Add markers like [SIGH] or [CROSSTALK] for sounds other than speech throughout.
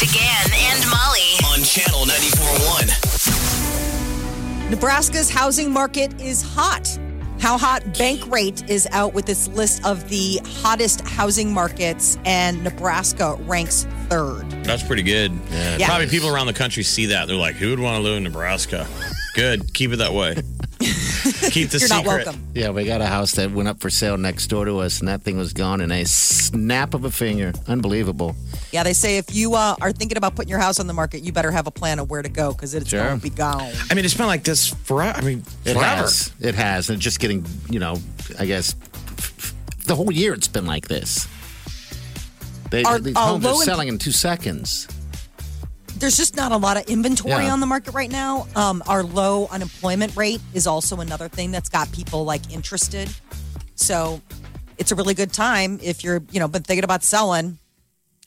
Big Party began and Molly. on channel 94.1. Nebraska's housing market is hot. How hot? Bankrate is out with its list of the hottest housing markets, and Nebraska ranks third. That's pretty good. Yeah. Probably people around the country see that. They're like, who would want to live in Nebraska? Good. Keep it that way. [LAUGHS] Keep the You're secret. not welcome. Yeah, we got a house that went up for sale next door to us, and that thing was gone in a snap of a finger. Unbelievable. Yeah, they say if you uh, are thinking about putting your house on the market, you better have a plan of where to go because it's Sure. going to be gone. I mean, it's been like this forever. I mean, It forever. has. It has. And it's just getting, you know, I guess the whole year it's been like this. They, Are- these are homes are in- selling in two seconds. There's just not a lot of inventory Yeah. on the market right now. Um, our low unemployment rate is also another thing that's got people like interested. So it's a really good time if you're, you know, been thinking about selling.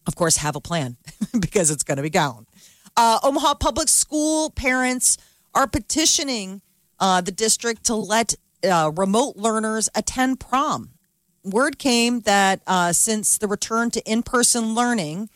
Of course, have a plan [LAUGHS] because it's going to be gone. Uh, Omaha Public School parents are petitioning uh, the district to let uh, remote learners attend prom. Word came that uh, since the return to in person learning,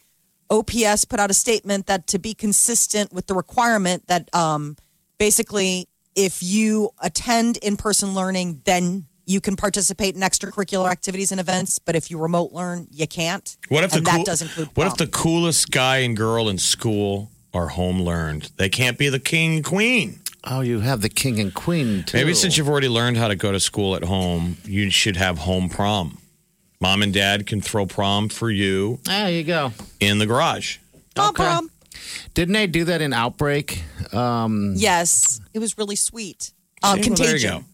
OPS put out a statement that to be consistent with the requirement that um, basically if you attend in person learning, then you can participate in extracurricular activities and events. But if you remote learn, you can't. What if and the that cool- does include What if the coolest guy and girl in school are home learned? They can't be the king and queen. Oh, you have the king and queen, too. Maybe since you've already learned how to go to school at home, you should have home prom. Mom and dad can throw prom for you There you go. in the garage. Prom, Okay. prom. Didn't they do that in Outbreak? Um, Yes, it was really sweet. Uh, See? Well, there you Contagion. go.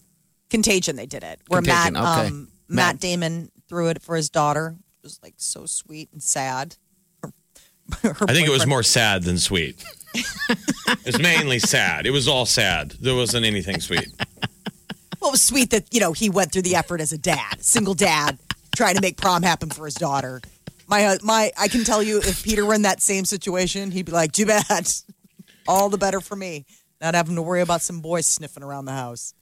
Contagion. They did it where Contagion, Matt okay. um, Matt Damon threw it for his daughter. It was like so sweet and sad. Her- her I think it was boyfriend- more sad than sweet. [LAUGHS] it was mainly sad. It was all sad. There wasn't anything sweet. Well, it was sweet that you know he went through the effort as a dad, single dad, trying to make prom happen for his daughter. My uh, my, I can tell you, if Peter were in that same situation, he'd be like, "Too bad, [LAUGHS] all the better for me, not having to worry about some boys sniffing around the house."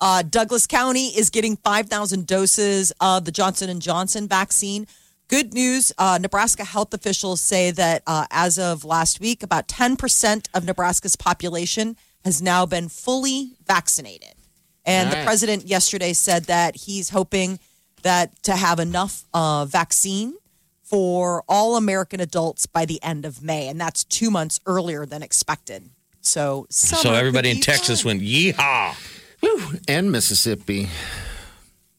Uh, Douglas County is getting 5,000 doses of the Johnson and Johnson vaccine. Good news: uh, Nebraska health officials say that uh, as of last week, about 10% of Nebraska's population has now been fully vaccinated. And the president yesterday said that he's hoping that to have enough uh, vaccine for all American adults by the end of May, and that's two months earlier than expected. So, So everybody in Texas fun. went, yeehaw. and Mississippi.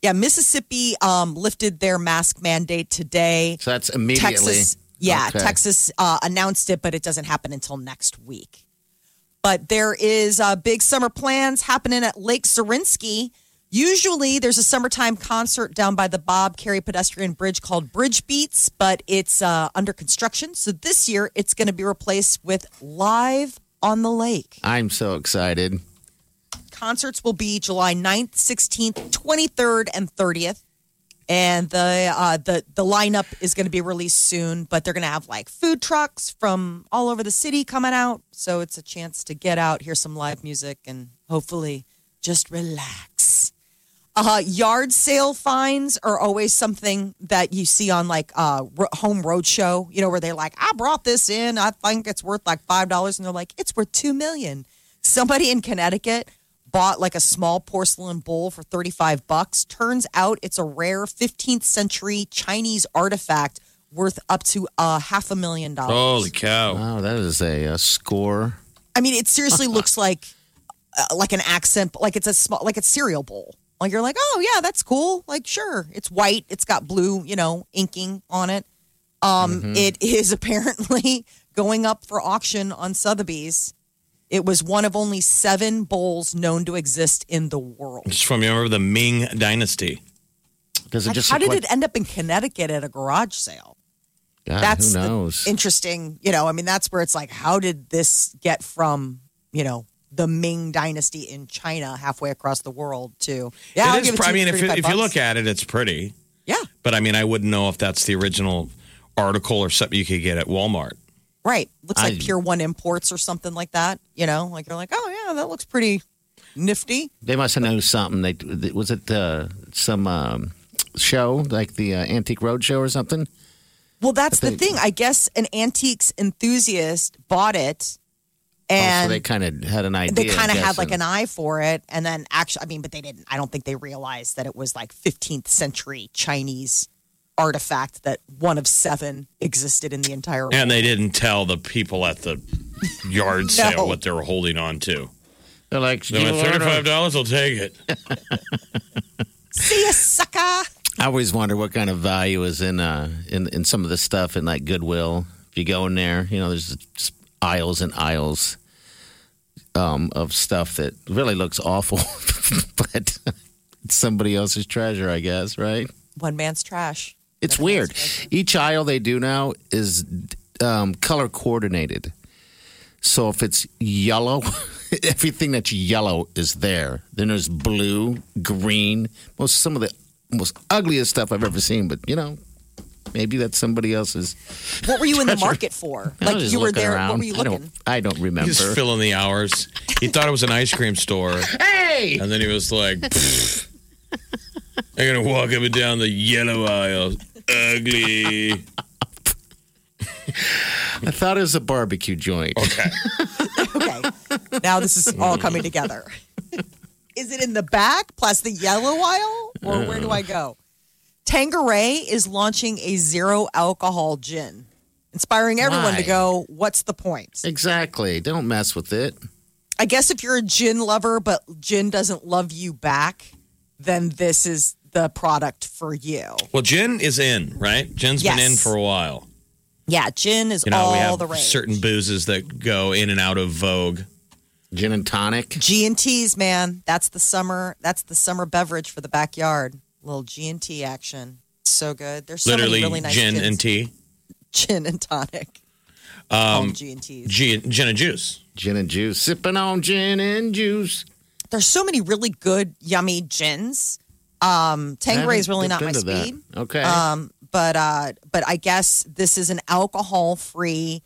Yeah, Mississippi um, lifted their mask mandate today. So that's immediately. Texas, yeah, Okay. Texas uh, announced it, but it doesn't happen until next week. But there is uh, big summer plans happening at Lake Zorinsky. Usually, there's a summertime concert down by the Bob Kerrey pedestrian bridge called Bridge Beats, but it's uh, under construction. So this year, it's going to be replaced with Live on the Lake. I'm so excited. Concerts will be July 9th, 16th, 23rd, and 30th. And the uh, the the lineup is going to be released soon, but they're going to have like food trucks from all over the city coming out, so it's a chance to get out, hear some live music, and hopefully just relax. Uh, yard sale finds are always something that you see on like uh, ro- home road show, you know, where they're like, I brought this in. I think it's worth like $5. And they're like, it's worth $2 million. Somebody in Connecticut bought like a small porcelain bowl for 35 bucks. Turns out it's a rare 15th century Chinese artifact worth up to uh, half a million dollars. Holy cow. Wow, that is a, a score. I mean, it seriously looks like uh, like an accent, like it's a small, like a cereal bowl. Like you're like, oh yeah, that's cool. Like sure, it's white, it's got blue, you know, inking on it. Um, it [LAUGHS] is apparently going up for auction on Sotheby's. It was one of only seven bowls known to exist in the world. It's from, you remember, the Ming Dynasty. Does it Like, just how did it end up in Connecticut at a garage sale? God, that's who knows? interesting. You know, I mean, that's where it's like, how did this get from you know the Ming Dynasty in China halfway across the world too. Yeah, I'll it is. give it I mean, if, you- 35 if you look at it, it's pretty. yeah, But I mean, I wouldn't know if that's the original article or something you could get at Walmart. right. Looks like I- Pier One Imports or something like that. You know, like you're like, oh yeah, that looks pretty nifty. They must have known something. They was it uh, some um, show like the uh, Antique Roadshow or something. Well, that's But the they- thing. I guess an antiques enthusiast bought it, oh, and so they kind of had an idea. they kind of had like an eye for it and then actually i mean but they didn't i don't think they realized that it was like 15th century chinese artifact that one of seven existed in the entire And they didn't tell the people at the yard [LAUGHS] sale what they were holding on to. They're like, They went, thirty-five dollars. I'll take it. [LAUGHS] see ya sucker I always wonder what kind of value is in uh in in some of the stuff in like Goodwill. If you go in there, you know, there's just aisles and aisles um, of stuff that really looks awful, [LAUGHS] but it's somebody else's treasure, I guess, right? one man's trash It's weird. Each aisle they do now is um, color coordinated. So if it's yellow, [LAUGHS] everything that's yellow is there. Then there's blue, green, most some of the most ugliest stuff I've ever seen. But you know, maybe that's somebody else's. what were you in the [LAUGHS] market for like you were there around. what were you I looking don't, I don't remember. He's filling the hours. He thought it was an ice cream store, hey, and then he was like, "I'm gonna walk up and down the yellow aisle. Ugly." I thought it was a barbecue joint. Okay. [LAUGHS] okay now this is all coming together is it in the back plus the yellow aisle or where do i go Tanqueray is launching a zero alcohol gin inspiring everyone to go what's the point Exactly. Don't mess with it. i guess if you're a gin lover but gin doesn't love you back then this is the product for you Well, gin is in, right? Gin's been in for a while. yeah gin is You know, all we have the rage certain boozes that go in and out of vogue. Gin and tonic. G and T's, man. That's the summer. That's the summer beverage for the backyard. Little G and T action. So good. There's so Literally, many really nice gin gins. and tea. gin and tonic. Um, G and T's. Gin, gin and juice. Gin and juice. Sipping on gin and juice. There's so many really good, yummy gins. Um, Tanqueray is really not my Dipped into that. speed. Okay. Um, but uh, but I guess this is an alcohol-free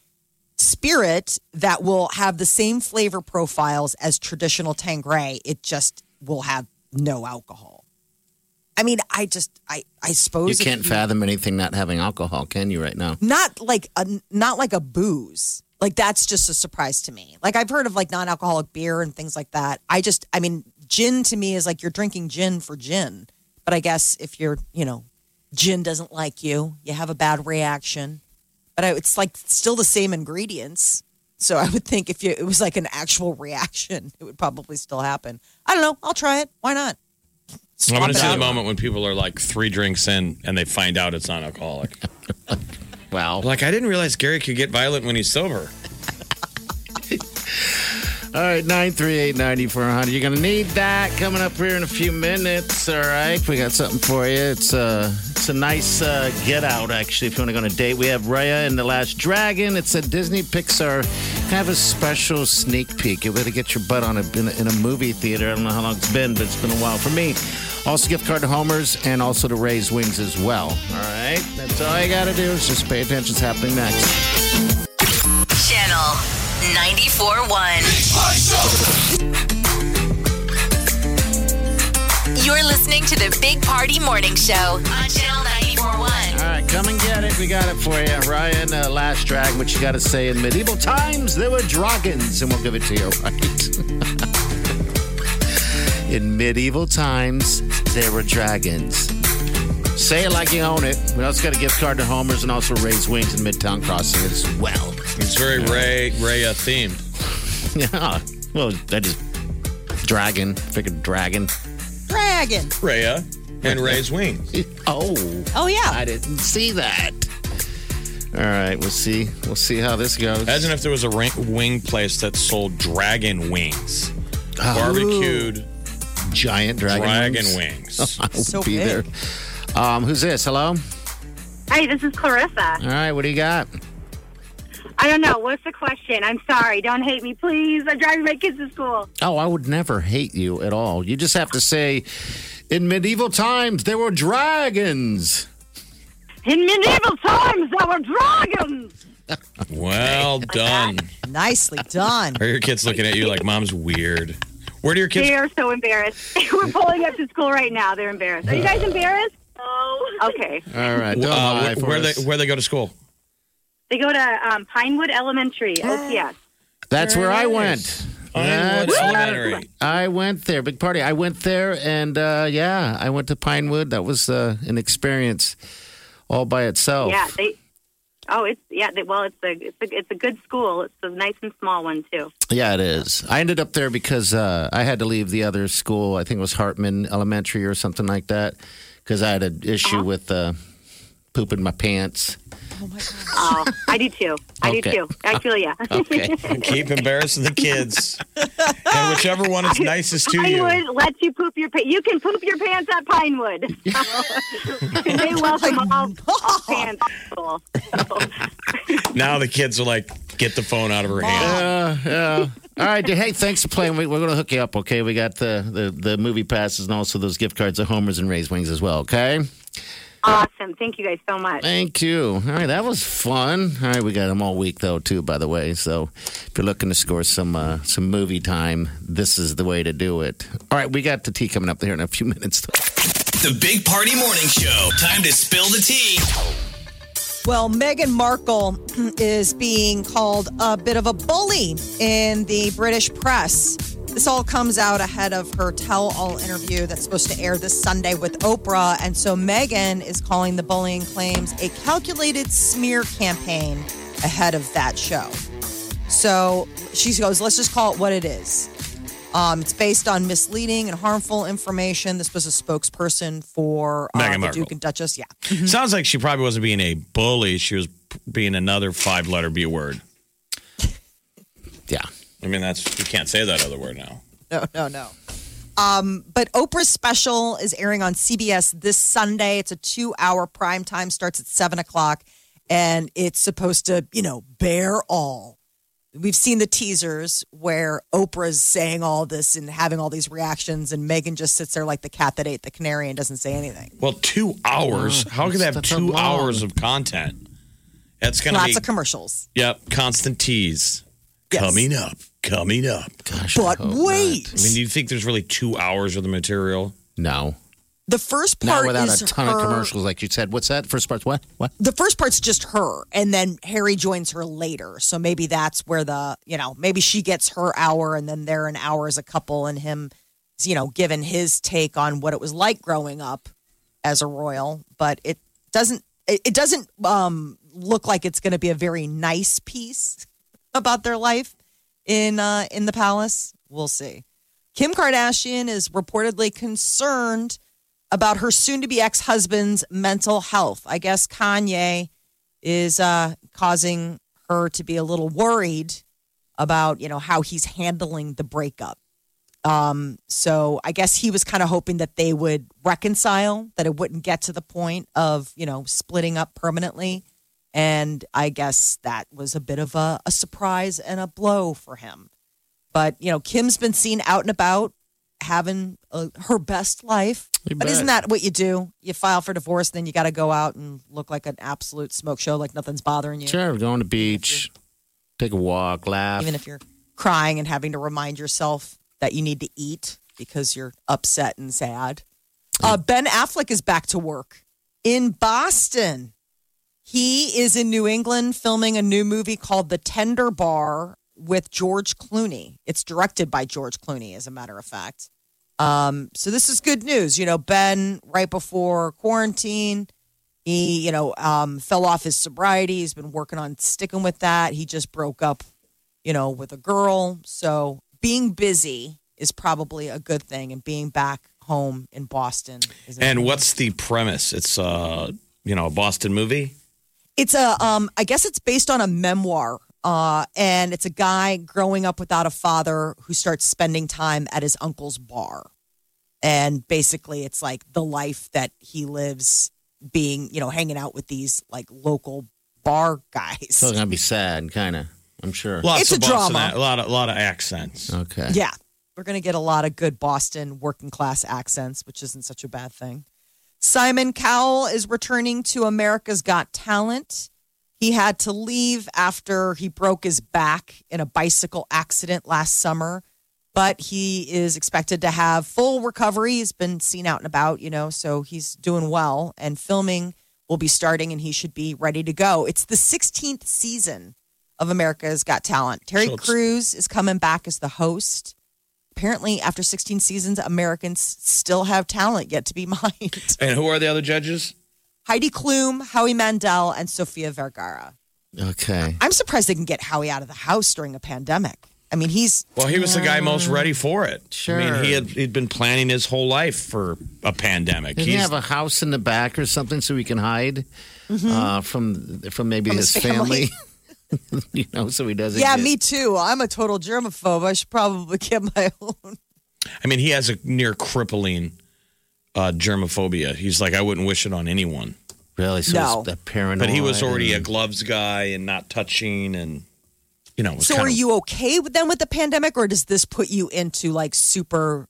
spirit that will have the same flavor profiles as traditional Tanqueray. It just will have no alcohol. I mean, I just, I, I you suppose if can't fathom anything not having alcohol, can you? Right now. not like a not like a booze. Like that's just a surprise to me. Like I've heard of like non-alcoholic beer and things like that. I just, I mean, gin to me is like you're drinking gin for gin. But I guess if you're, you know, gin doesn't like you, you have a bad reaction. But I, it's like still the same ingredients. So I would think if you, it was like an actual [LAUGHS] reaction, it would probably still happen. I don't know. I'll try it. Why not? I'm going Swap to see the moment when people are like three drinks in and they find out it's non alcoholic. Wow. like, I didn't realize Gary could get violent when he's sober. [LAUGHS] All right, 938 9400. You're going to need that coming up here in a few minutes. All right, we got something for you. It's a, it's a nice uh, get out, actually, if you want to go on a date. We have Raya and the Last Dragon. It's a Disney Pixar kind of a special sneak peek. You better get your butt on a, in, a, in a movie theater. I don't know how long it's been, but it's been a while for me. Also, gift card to Homers and also to Ray's Wings as well. All right, that's all you got to do is just pay attention. It's happening next. Channel 94.1. You're listening to the Big Party Morning Show on Channel 94.1. All right, come and get it. We got it for you. Ryan, uh, last drag, what you got to say in medieval times, there were dragons, and we'll give it to you, right? [LAUGHS] in medieval times, there were dragons. Say it like you own it. We also got a gift card to Homer's and also Ray's Wings in Midtown Crossing as well. It's very Ray Ray uh, themed. [LAUGHS] Yeah. Well, that is dragon. Figured dragon. Dragon. Raya and Ray's [LAUGHS] wings. Oh. Oh yeah. I didn't see that. All right, we'll see. We'll see how this goes. Imagine if there was a ra- wing place that sold dragon wings, barbecued giant dragon, dragon wings. wings. [LAUGHS] I will So be big. there. Um, who's this? Hello. Hi, this is Clarissa. All right, what do you got? I don't know. What's the question? I'm sorry. Don't hate me, please. I'm driving my kids to school. Oh, I would never hate you at all. You just have to say, in medieval times, there were dragons. In medieval times, there were dragons. [LAUGHS] Well done. Nicely done. Are your kids looking at you like mom's weird? Where do your kids? They are so embarrassed. [LAUGHS] We're pulling up to school right now. They're embarrassed. Are you guys embarrassed? Oh. Okay. All right, don't Uh, lie where, for where they where they go to school? They go to um, Pinewood Elementary, [GASPS] OCS. That's where I went. Pinewood That's- Elementary. I went there, big party. I went there, and uh, yeah, I went to Pinewood. That was uh, an experience all by itself. Yeah, they. Oh, it's yeah. They, well, it's a it's a it's a good school. It's a nice and small one too. Yeah, it is. I ended up there because uh, I had to leave the other school. I think it was Hartman Elementary or something like that, because I had an issue with uh, pooping my pants. Oh, my gosh. [LAUGHS] Oh, I do too. I Okay. do too. I feel ya. Okay. [LAUGHS] Keep embarrassing the kids, and whichever one is nicest to you. Pinewood lets you poop your pants. You can poop your pants at Pinewood. [LAUGHS] they welcome all, all pants. people. Now the kids are like, get the phone out of her hand. Yeah, yeah. All right, dude. Hey, thanks for playing. We, we're going to hook you up, okay? We got the, the, the movie passes and also those gift cards at Homers and Raised Wings as well, okay? Awesome. Thank you guys so much. Thank you. All right, that was fun. All right, we got them all week though, too. By the way, so if you're looking to score some uh, some movie time, this is the way to do it. All right, we got the tea coming up there in a few [LAUGHS] minutes. The Big Party Morning Show. Time to spill the tea. Well, Meghan Markle [CLEARS THROAT] is being called a bit of a bully in the British press. This all comes out ahead of her tell all interview that's supposed to air this Sunday with Oprah. And so Meghan is calling the bullying claims a calculated smear campaign ahead of that show. So she goes, let's just call it what it is. Um, it's based on misleading and harmful information. This was a spokesperson for uh, Meghan the Markle. Duke and Duchess. Yeah. Sounds like she probably wasn't being a bully. She was being another five letter B word. [LAUGHS] Yeah. I mean, that's you can't say that other word now. no, no, no. Um, but Oprah's special is airing on CBS this Sunday. It's a two-hour prime time, starts at seven o'clock, and it's supposed to, you know, bear all. We've seen the teasers where Oprah's saying all this and having all these reactions, and Meghan just sits there like the cat that ate the canary and doesn't say anything. Well, two hours. How could they have two long- hours of content? That's going to Lots be of commercials. yep, constant tease. Yes. Coming up, coming up. Gosh, But hope wait, I mean, do you think there's really two hours of the material? No. the first part Not part without is a ton her, of commercials, like you said. What's that? First part? What? What? the first part's just her and then harry joins her later so maybe that's where the you know maybe she gets her hour and then they're an hour as a couple and him you know given his take on what it was like growing up as a royal but it doesn't it, it doesn't um look like it's going to be a very nice piece about their life in uh in the palace we'll see kim kardashian is reportedly concerned about her soon to be ex husband's mental health. I guess Kanye is uh, causing her to be a little worried about, you know, how he's handling the breakup. Um, so I guess he was kind of hoping that they would reconcile, that it wouldn't get to the point of, you know, splitting up permanently. And I guess that was a bit of a, a surprise and a blow for him. But, you know, Kim's been seen out and about having uh, her best life. You But bet. isn't that what you do? You file for divorce, then you got to go out and look like an absolute smoke show, like nothing's bothering you. Sure, go on the beach, take a walk, laugh. Even if you're crying and having to remind yourself that you need to eat because you're upset and sad. Uh, ben Affleck is back to work in Boston. He is in New England filming a new movie called The Tender Bar with George Clooney. It's directed by George Clooney, as a matter of fact. Um, so this is good news. You know, Ben, right before quarantine, he, you know, um, fell off his sobriety. He's been working on sticking with that. He just broke up, you know, with a girl. So being busy is probably a good thing, and being back home in Boston is. And what's the premise? It's uh, you know, a Boston movie. It's a, um, I guess it's based on a memoir. Uh, and it's a guy growing up without a father who starts spending time at his uncle's bar. And basically, it's like the life that he lives being, you know, hanging out with these like local bar guys. So it's gonna be sad, kind of. I'm sure. Lots It's of a Boston drama. a lot of, a lot of accents. Okay. Yeah. We're going to get a lot of good Boston working class accents, which isn't such a bad thing. Simon Cowell is returning to America's Got Talent. He had to leave after he broke his back in a bicycle accident last summer, but he is expected to have full recovery. He's been seen out and about, you know, so he's doing well. And filming will be starting and he should be ready to go. It's the 16th season of America's Got Talent. Terry it's- Crews is coming back as the host. Apparently, after 16 seasons, Americans still have talent yet to be [LAUGHS] mined. And who are the other judges? Heidi Klum, Howie Mandel, and Sofia Vergara. Okay. I'm surprised they can get Howie out of the house during a pandemic. I mean, he's Well, he was the guy most ready for it. Sure. I mean, he had he'd been planning his whole life for a pandemic. Doesn't he have a house in the back or something so he can hide uh, from from maybe From his, his family? family. [LAUGHS] [LAUGHS] you know, so he doesn't. yeah, get- me too. I'm a total germaphobe. I should probably [LAUGHS] get my own. I mean, he has a near crippling uh, germophobia. He's like, I wouldn't wish it on anyone. Really? So No. it's the paranoid. But he was already a gloves guy and not touching, and you know. So, are of- you okay with them with the pandemic, or does this put you into like super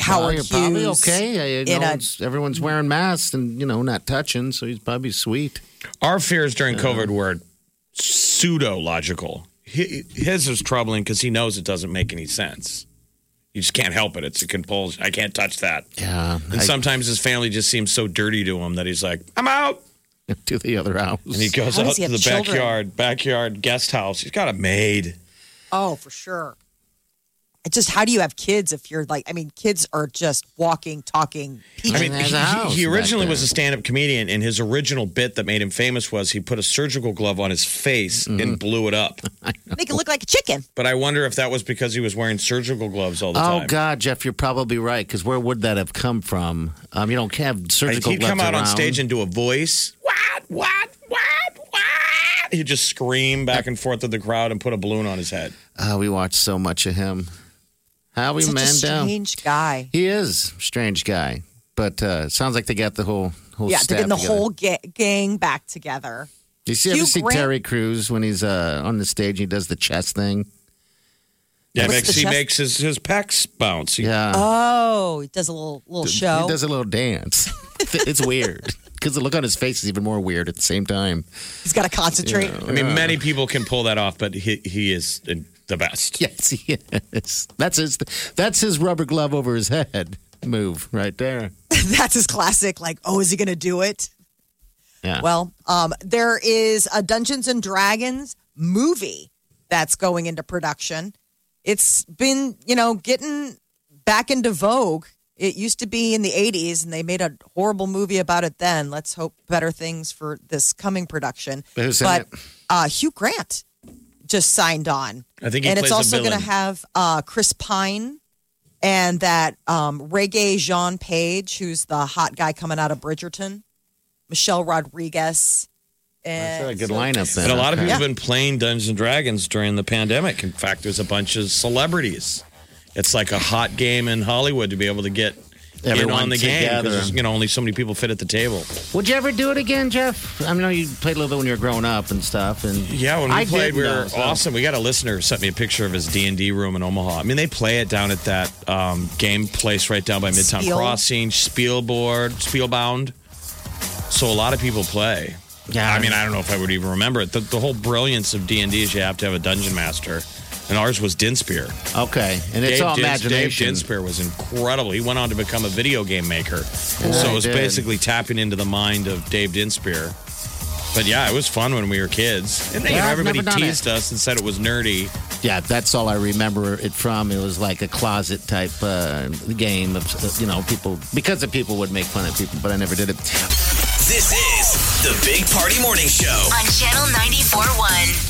Howard Well, you're probably Hughes okay. Uh, in no a- everyone's wearing masks and you know not touching, so he's probably sweet. Our fears during COVID were pseudo logical. His is troubling because he knows it doesn't make any sense. You just can't help it. It's a compulsion. I can't touch that. Yeah, And I- sometimes his family just seems so dirty to him that he's like, I'm out. [LAUGHS] to the other house. And he goes How out he to the children? backyard, backyard guest house. He's got a maid. Oh, for sure. It just how do you have kids if you're like I mean, kids are just walking, talking, people. I mean, there's he, he originally was a stand-up comedian, and his original bit that made him famous was he put a surgical glove on his face Mm-hmm. and blew it up. [LAUGHS] make it look like a chicken. But I wonder if that was because he was wearing surgical gloves all the Oh time. Oh god, Jeff, you're probably right. Because where would that have come from? Um, you don't have Like, surgical he'd come gloves out on stage and do a voice. What? What? What? What? He'd just scream back and forth to the crowd and put a balloon on his head. Oh, we watched so much of him. Howie Such a Mandel. strange guy. He is strange guy, but uh, sounds like they got the whole whole Yeah, they're getting the together. whole ga- gang back together. Do you see, Hugh ever see Grant- Terry Crews when he's uh, on the stage? He does the chest thing. Yeah, What's makes, the he chest- makes his, his pecs bounce. He- Yeah, Oh, he does a little little show. he does a little dance. [LAUGHS] it's weird because the look on his face is even more weird at the same time. He's got to concentrate. I mean, many people can pull that off, but he, he is the best. Yes, [LAUGHS] he is. That's his. That's his rubber glove over his head move right there. [LAUGHS] That's his classic. Like, oh, is he going to do it? Yeah. Well, um, there is a Dungeons and Dragons movie that's going into production. It's been, you know, getting back into vogue. It used to be in the 80s, and they made a horrible movie about it then. Let's hope better things for this coming production. But who's in it? uh, Hugh Grant just signed on. I think he and it's plays a also going to have uh, Chris Pine and that um, Regé-Jean Page, who's the hot guy coming out of Bridgerton, Michelle Rodriguez. That's And a good so- lineup. Then And a lot of Okay. people have been playing Dungeons and Dragons during the pandemic. In fact, there's a bunch of celebrities. It's like a hot game in Hollywood to be able to get in Everyone on the game together. because there's, you know only so many people fit at the table. Would you ever do it again, Jeff? I know you played a little bit when you were growing up and stuff. And Yeah, when we I played, did we know, were so- awesome. We got a listener who sent me a picture of his D and D room in Omaha. I mean, they play it down at that um, game place right down by Midtown Spiel. Crossing, Spielboard, Spielbound. So a lot of people play. Yeah. I mean, I don't know if I would even remember it. The, the whole brilliance of D and D is you have to have a dungeon master, and ours was Dinspear. Okay, and it's all Dins- imagination. Dave Dinspear was incredible. He went on to become a video game maker. so it was did. basically tapping into the mind of Dave Dinspear. But yeah, it was fun when we were kids. And then, you Yeah, know, I've everybody never done teased us and said it was nerdy. Yeah, that's all I remember it from. It was like a closet type uh, game of uh, you know people because of people would make fun of people, but I never did it. This is the Big Party Morning Show. on Channel 94.1.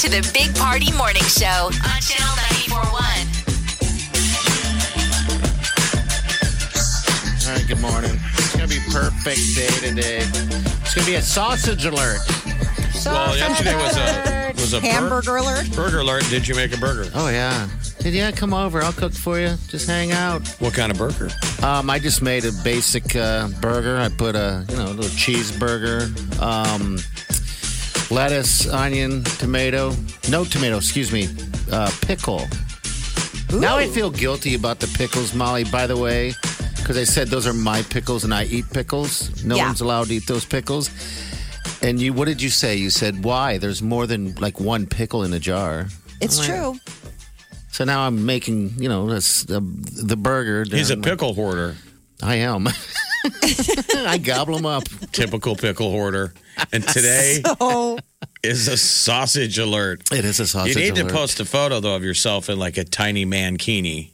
To the Big Party Morning Show on Channel 941. All right, good morning. It's going to be perfect day today. It's going to be a sausage alert. Well, yesterday was a was a bur- alert. burger alert. Did you make a burger? Oh, yeah. Did yeah, come over. I'll cook for you. Just hang out. What kind of burger? Um, I just made a basic uh, burger. I put a you know a little cheeseburger, um, lettuce, onion, tomato. No tomato, excuse me, uh, pickle. Now I feel guilty about the pickles, Molly. By the way, because I said those are my pickles and I eat pickles. No Yeah. one's allowed to eat those pickles. And you, what did you say? You said why? There's more than like one pickle in a jar. It's true. So now I'm making, you know, this, uh, the burger. He's a during- pickle hoarder. I am. [LAUGHS] I gobble them up. Typical pickle hoarder. And [LAUGHS] today Oh, is a sausage alert. It is a sausage. you need alert. to post a photo though of yourself in like a tiny mankini,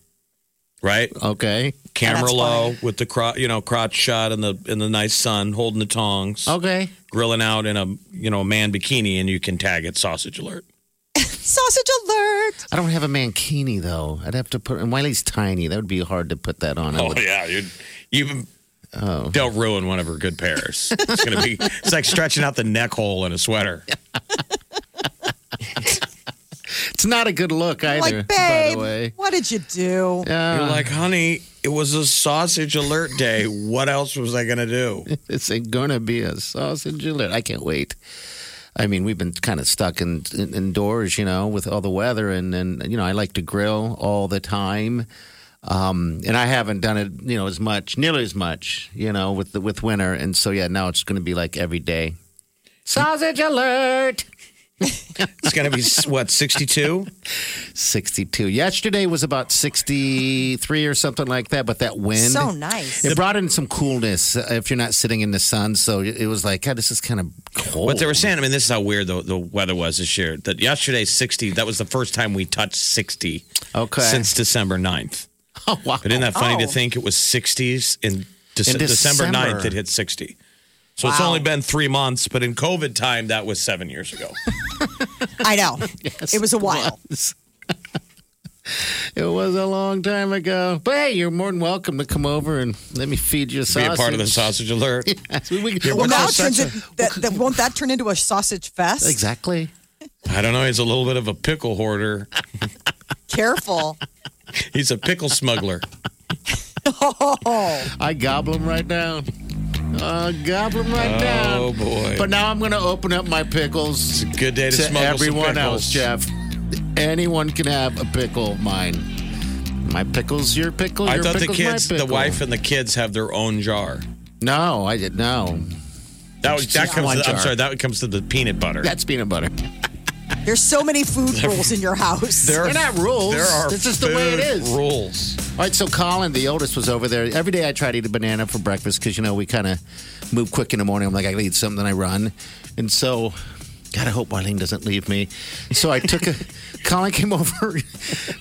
right? Okay. Camera that's low fine. with the cro- you know crotch shot in the in the nice sun, holding the tongs, Okay. grilling out in a you know a man bikini, and you can tag it sausage alert. [LAUGHS] sausage alert. I don't have a mankini though. I'd have to put. And Wiley's tiny. That would be hard to put that on. Oh would- yeah, you you Oh. don't ruin one of her good pairs. It's gonna be it's like stretching out the neck hole in a sweater. [LAUGHS] It's not a good look either. Like, by the babe, way. what did you do? Yeah. You're like, honey, it was a sausage alert day. What else was I gonna do? [LAUGHS] it's gonna be a sausage alert. I can't wait. I mean, we've been kind of stuck in, in indoors, you know, with all the weather, and and you know, I like to grill all the time. Um, and I haven't done it, you know, as much, nearly as much, you know, with the, with winter. And so, yeah, now it's going to be like every day. Sausage alert! [LAUGHS] It's gonna be what sixty two. 62. Yesterday was about 63 or something like that, but that wind. So nice. It brought in some coolness uh, if you're not sitting in the sun. So it it was like, God, this is kind of cold. What they were saying, I mean, this is how weird the, the weather was this year. That yesterday, 60, that was the first time we touched 60 Okay. since December 9th. Oh, [LAUGHS] wow. But isn't that funny Oh. to think it was 60s in, Dece- In December December. 9th it hit 60. So it's only been three months, but in COVID time, that was seven years ago. [LAUGHS] I know. Yes, it was a while. was. [LAUGHS] It was a long time ago. But hey, you're more than welcome to come over and let me feed you a Be sausage. a part of the sausage alert. Yes, we- we- Well, now call turns it, that, that, won't that turn into a sausage fest? Exactly. I don't know. He's a little bit of a pickle hoarder. Careful. [LAUGHS] He's a pickle smuggler. Oh, I gobble them right down. Uh, gobble them right down. Oh, boy. But now I'm going to open up my pickles It's a Good day to, to smuggle everyone some else. Jeff. Anyone can have a pickle of mine. My pickle's your pickle. I your thought the kids, the wife and the kids have their own jar. No, I did no. That, was, that comes. one To, I'm sorry. That one comes to the peanut butter. That's peanut butter. There's so many food rules in your house. There They're not rules. There are It's just the way it food is. Rules. All right, so Colin, the oldest, was over there. Every day I try to eat a banana for breakfast because, you know, we kind of move quick in the morning. I'm like, I gotta eat something, then I run. And so, God, I hope Marlene doesn't leave me. So I took a, [LAUGHS] Colin came over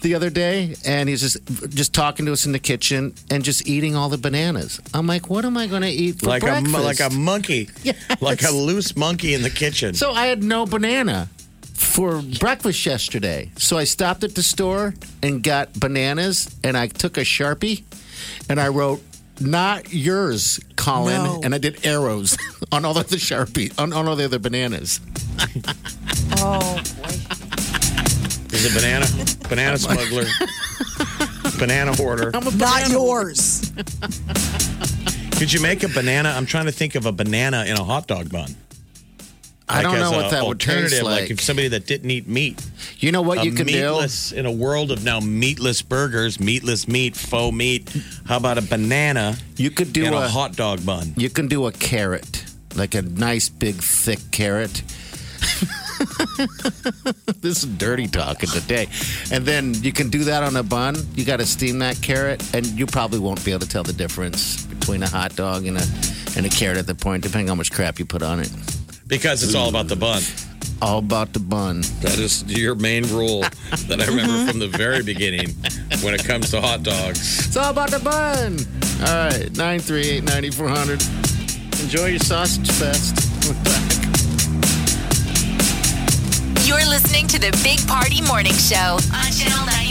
the other day and he's just just talking to us in the kitchen and just eating all the bananas. I'm like, what am I going to eat for Like a breakfast? mo- like a monkey, [LAUGHS] Yes. like a loose monkey in the kitchen. So I had no banana for breakfast yesterday. So I stopped at the store and got bananas and I took a Sharpie and I wrote not yours, Colin, No. and I did arrows [LAUGHS] on all of the Sharpie on, on all the other bananas. [LAUGHS] oh, boy. He's a banana banana [LAUGHS] smuggler, banana hoarder. Not yours. Could you make a banana? I'm trying to think of a banana in a hot dog bun. I don't know what that would taste alternative, like. if somebody that didn't eat meat. You know what you can do? meatless, In a world of now meatless burgers, meatless meat, faux meat, how about a banana You could do a, a hot dog bun? You can do a carrot, like a nice big thick carrot. [LAUGHS] this is dirty talking today. And then you can do that on a bun. You got to steam that carrot, and you probably won't be able to tell the difference between a hot dog and a and a carrot at the point, depending on how much crap you put on it. Because it's all about the bun. All about the bun. That is your main rule that I remember from the very [LAUGHS] beginning when it comes to hot dogs. It's all about the bun. All right, nine three eight ninety four hundred. Enjoy your sausage fest. You're listening to the Big Party Morning Show on Channel 941.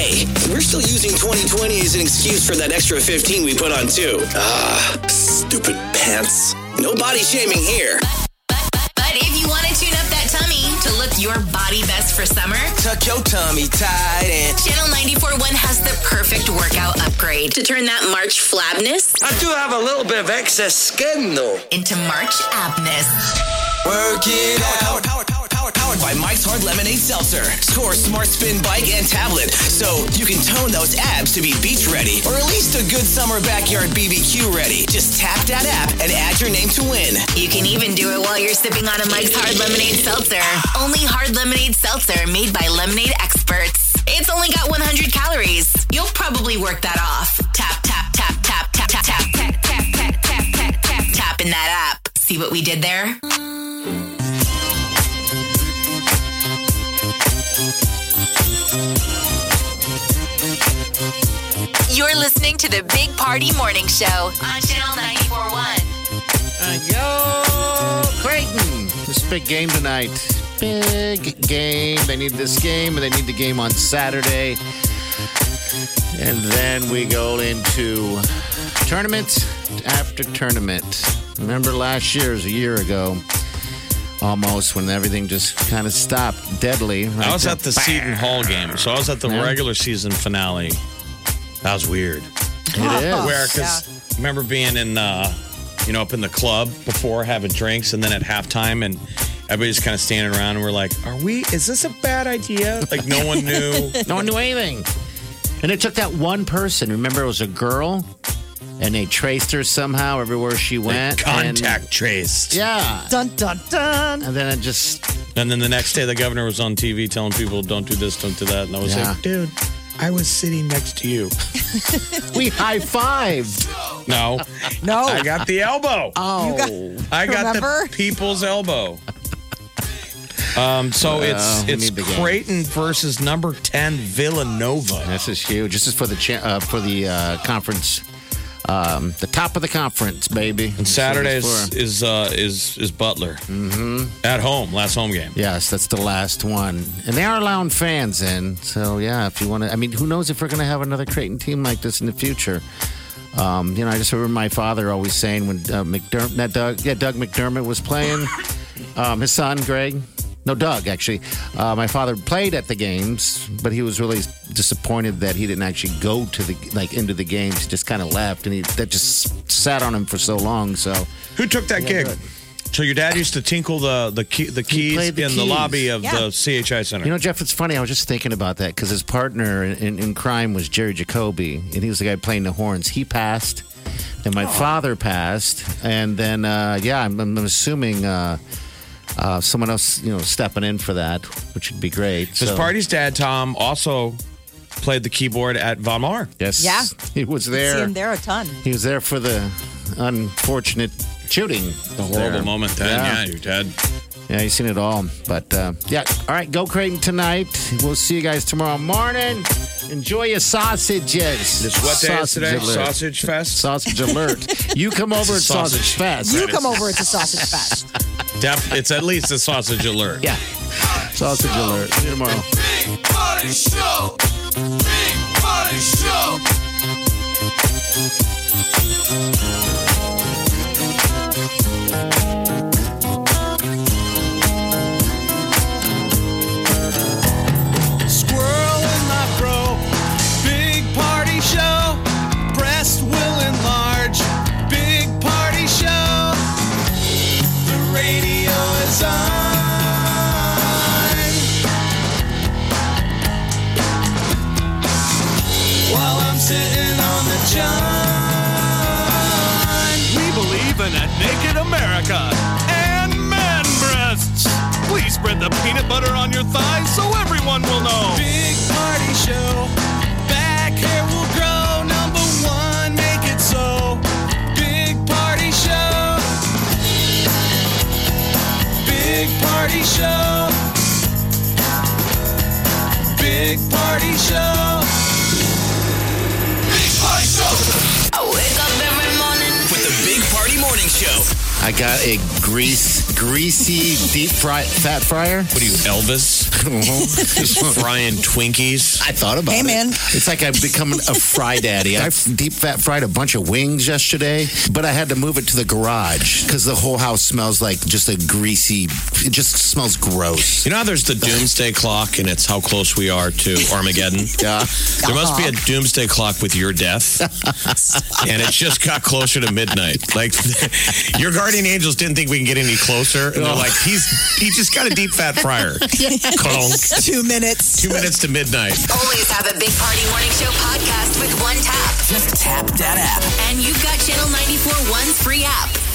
Hey, we're still using 2020 as an excuse for that extra 15 we put on too. Ah, stupid pants. No body shaming here. But if you want to tune up that tummy to look your body best for summer, Tuck your tummy tight and Channel 941 has the perfect workout upgrade to turn that March flabness I do have a little bit of excess skin though. into March abness. Work it out. By Mike's Hard Lemonade Seltzer. Score Smart Spin Bike and Tablet so you can tone those abs to be beach ready or at least a good summer backyard BBQ ready. Just tap that app and add your name to win. You can even do it while you're sipping on a Mike's Hard Lemonade Seltzer. Only hard lemonade seltzer made by lemonade experts. It's only got 100 calories. You'll probably work that off. Tap, tap, tap, tap, tap, tap, tap, tap, tap, tap, tap, tap, tap, tap in that app. See what we did there? You're listening to the Big Party Morning Show on Channel 941. Uh, yo, Creighton. This big game tonight. Big game. They need this game, and they need the game on Saturday. And then we go into tournament after tournament. Remember last year, it was a year ago, almost, when everything just kind of stopped deadly. I was at the Seton Hall game, so I was at the Yeah. regular season finale. That was weird. It is. Where, because remember being in, uh, you know, up in the club before having drinks, and then at halftime, and everybody's kind of standing around, and we're like, "Are we? Is this a bad idea?" Like no one knew. [LAUGHS] No one knew anything. And it took that one person. Remember, it was a girl, and they traced her somehow everywhere she went. Contact traced. And, yeah. Dun dun dun. And then it just, And then the next day, the governor was on TV telling people, "Don't do this, don't do that," and I was Yeah. like, "Dude." I was sitting next to you. [LAUGHS] we high fived. No, No. I got the elbow. Oh. I got Remember? the people's elbow. Um, so it's it's need the game. Creighton versus number ten Villanova. This is huge. This is for the cha- uh, for the uh, conference, um, the top of the conference, baby. And Saturday is is is uh, is, is Butler at home, last home game. Yes, that's the last one, and they are allowing fans in. So yeah, if you want to, I mean, who knows if we're going to have another Creighton team like this in the future? Um, you know, I just remember my father always saying when uh, McDermott, Doug, yeah, Doug McDermott was playing, [LAUGHS] um, his son Greg, no, Doug actually. Uh, my father played at the games, but he was really disappointed that he didn't actually go to the like into the games. He just kind of left, and he that just sat on him for so long. So Who took that gig? So your dad used to tinkle the the key, the keys the in the lobby of Yeah. the CHI Center. You know, Jeff, it's funny. I was just thinking about that because his partner in, in, in crime was Jerry Jacoby, and he was the guy playing the horns. He passed, then my father passed, and then uh, yeah, I'm, I'm assuming uh, uh, someone else, you know, stepping in for that, which would be great. His So, party's dad, Tom, also played the keyboard at Von Maur. yes, Yeah. he was See there. him there a ton. He was there for the unfortunate shooting. The horrible there. moment then. Yeah, your dad. Yeah, you've seen it all. But uh, yeah, all right, go Creighton tonight. We'll see you guys tomorrow morning. Enjoy your sausages. This what day is Sausage today? alert. Sausage Fest. Sausage alert. [LAUGHS] You come over at sausage. Sausage Fest. You come over, it's a sausage fest. [LAUGHS] Def- it's at least a sausage alert. Yeah. Sausage alert. See you tomorrow. Big Party Show. Big Party Show. Squirrel your thighs so everyone will know. Big party show. Back hair will grow. Number one, make it so. Big party show. Big party show. Big party show. Big party show. I wake up every morning. With the Big Party Morning Show. I got a grease, greasy deep fry fat fryer. What are you, Elvis? [LAUGHS] Just frying Twinkies. I thought about Hey, it. man. It's like I've become a fry daddy. I deep fat fried a bunch of wings yesterday, but I had to move it to the garage because the whole house smells like just a greasy. It just smells gross. You know how there's the doomsday clock and it's how close we are to Armageddon? [LAUGHS] Yeah. There must be a uh-huh. doomsday clock with your death. [LAUGHS] and it just got closer to midnight. Like your guardian angels didn't think we can get any closer. And they're like, he's he just got a deep fat [LAUGHS] fryer. Clonk. Two minutes. Two minutes to midnight. Always have a Big Party Morning Show podcast with one tap. Just tap that app. And you've got Channel 94 One's free app.